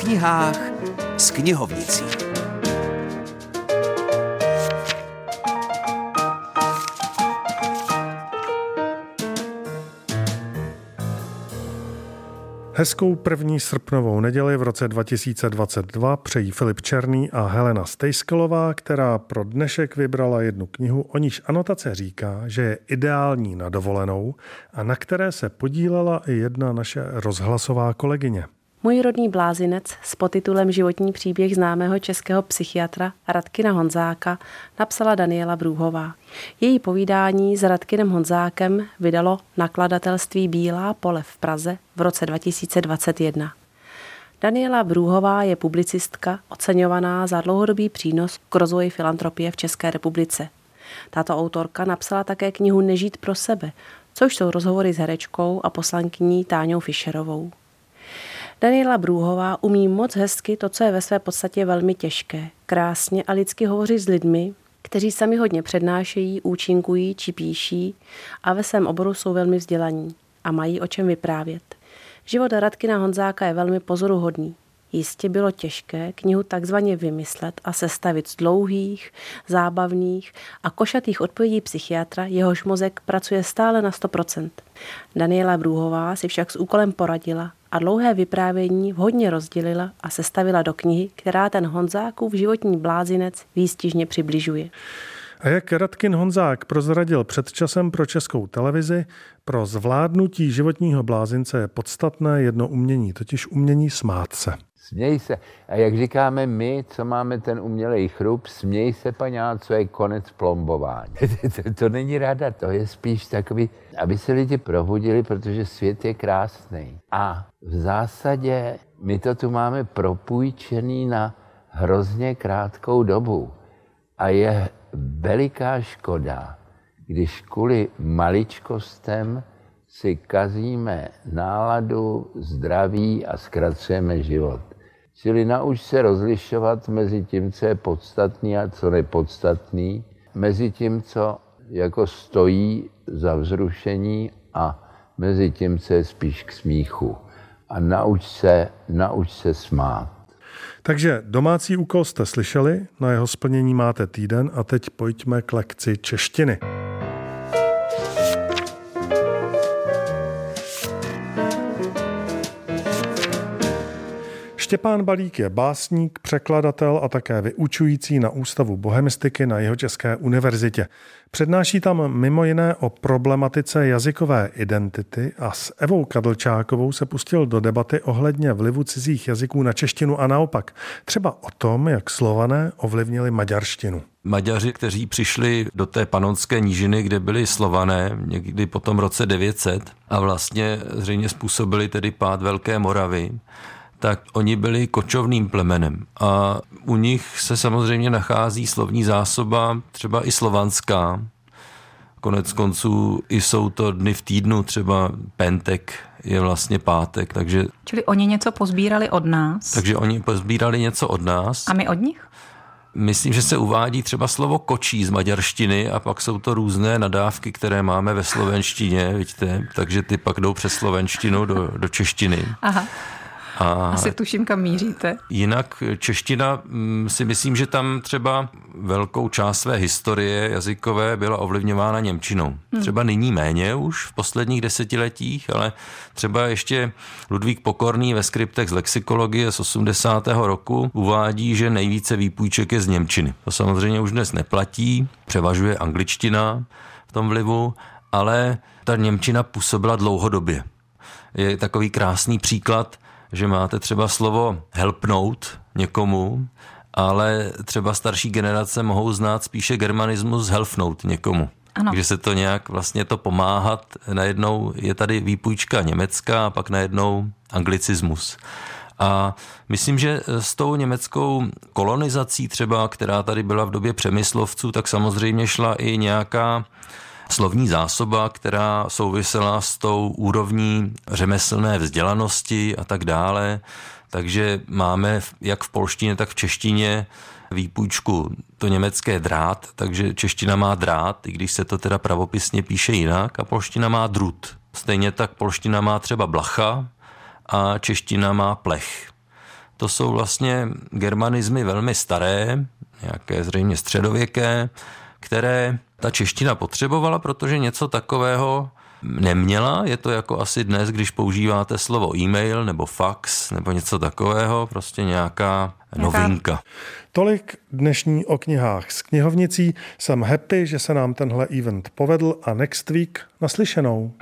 knihách s knihovnicí. Hezkou první srpnovou neděli v roce 2022 přejí Filip Černý a Helena Stejskalová, která pro dnešek vybrala jednu knihu, o níž anotace říká, že je ideální na dovolenou a na které se podílela i jedna naše rozhlasová kolegyně. Můj rodný blázinec s podtitulem Životní příběh známého českého psychiatra Radkina Honzáka napsala Daniela Brůhová. Její povídání s Radkinem Honzákem vydalo nakladatelství Bílá pole v Praze v roce 2021. Daniela Brůhová je publicistka oceňovaná za dlouhodobý přínos k rozvoji filantropie v České republice. Tato autorka napsala také knihu Nežít pro sebe, což jsou rozhovory s herečkou a poslankyní Táňou Fischerovou. Daniela Brůhová umí moc hezky to, co je ve své podstatě velmi těžké. Krásně a lidsky hovořit s lidmi, kteří sami hodně přednášejí, účinkují či píší a ve svém oboru jsou velmi vzdělaní a mají o čem vyprávět. Život Radkina Honzáka je velmi pozoruhodný. Jistě bylo těžké knihu takzvaně vymyslet a sestavit z dlouhých, zábavných a košatých odpovědí psychiatra, jehož mozek pracuje stále na 100%. Daniela Brůhová si však s úkolem poradila a dlouhé vyprávění vhodně rozdělila a sestavila do knihy, která ten Honzákův životní blázinec výstižně přibližuje. A jak Radkin Honzák prozradil před časem pro českou televizi, pro zvládnutí životního blázince je podstatné jedno umění, totiž umění smát se. Směj se. A jak říkáme my, co máme ten umělej chrup, směj se, paňá, co je konec plombování. to, to není rada, to je spíš takový, aby se lidi probudili, protože svět je krásný. A v zásadě my to tu máme propůjčený na hrozně krátkou dobu. A je veliká škoda, když kvůli maličkostem si kazíme náladu, zdraví a zkracujeme život. Čili nauč se rozlišovat mezi tím, co je podstatný a co nepodstatný, mezi tím, co jako stojí za vzrušení a mezi tím, co je spíš k smíchu. A nauč se, nauč se smát. Takže domácí úkol jste slyšeli, na jeho splnění máte týden a teď pojďme k lekci češtiny. Štěpán Balík je básník, překladatel a také vyučující na Ústavu bohemistiky na jeho České univerzitě. Přednáší tam mimo jiné o problematice jazykové identity a s Evou Kadlčákovou se pustil do debaty ohledně vlivu cizích jazyků na češtinu a naopak. Třeba o tom, jak slované ovlivnili maďarštinu. Maďaři, kteří přišli do té panonské nížiny, kde byli slované, někdy po tom roce 900 a vlastně zřejmě způsobili tedy pád Velké Moravy, tak oni byli kočovným plemenem. A u nich se samozřejmě nachází slovní zásoba, třeba i slovanská. Konec konců i jsou to dny v týdnu, třeba pentek je vlastně pátek, takže... Čili oni něco pozbírali od nás? Takže oni pozbírali něco od nás. A my od nich? Myslím, že se uvádí třeba slovo kočí z maďarštiny a pak jsou to různé nadávky, které máme ve slovenštině, vidíte, takže ty pak jdou přes slovenštinu do, do češtiny. Aha. A Asi tuším, kam míříte. Jinak čeština mm, si myslím, že tam třeba velkou část své historie jazykové byla ovlivňována Němčinou. Hmm. Třeba nyní méně už v posledních desetiletích, ale třeba ještě Ludvík Pokorný ve skriptech z lexikologie z 80. roku uvádí, že nejvíce výpůjček je z Němčiny. To samozřejmě už dnes neplatí, převažuje angličtina v tom vlivu, ale ta Němčina působila dlouhodobě. Je takový krásný příklad, že máte třeba slovo helpnout někomu, ale třeba starší generace mohou znát spíše germanismus helpnout někomu. Ano. Takže se to nějak vlastně to pomáhat, najednou je tady výpůjčka německá a pak najednou anglicismus. A myslím, že s tou německou kolonizací třeba, která tady byla v době přemyslovců, tak samozřejmě šla i nějaká slovní zásoba, která souvisela s tou úrovní řemeslné vzdělanosti a tak dále. Takže máme jak v polštině, tak v češtině výpůjčku to německé drát, takže čeština má drát, i když se to teda pravopisně píše jinak, a polština má drut. Stejně tak polština má třeba blacha a čeština má plech. To jsou vlastně germanizmy velmi staré, nějaké zřejmě středověké, které ta čeština potřebovala, protože něco takového neměla. Je to jako asi dnes, když používáte slovo e-mail nebo fax nebo něco takového, prostě nějaká novinka. Tolik dnešní o knihách s knihovnicí. Jsem happy, že se nám tenhle event povedl a next week naslyšenou.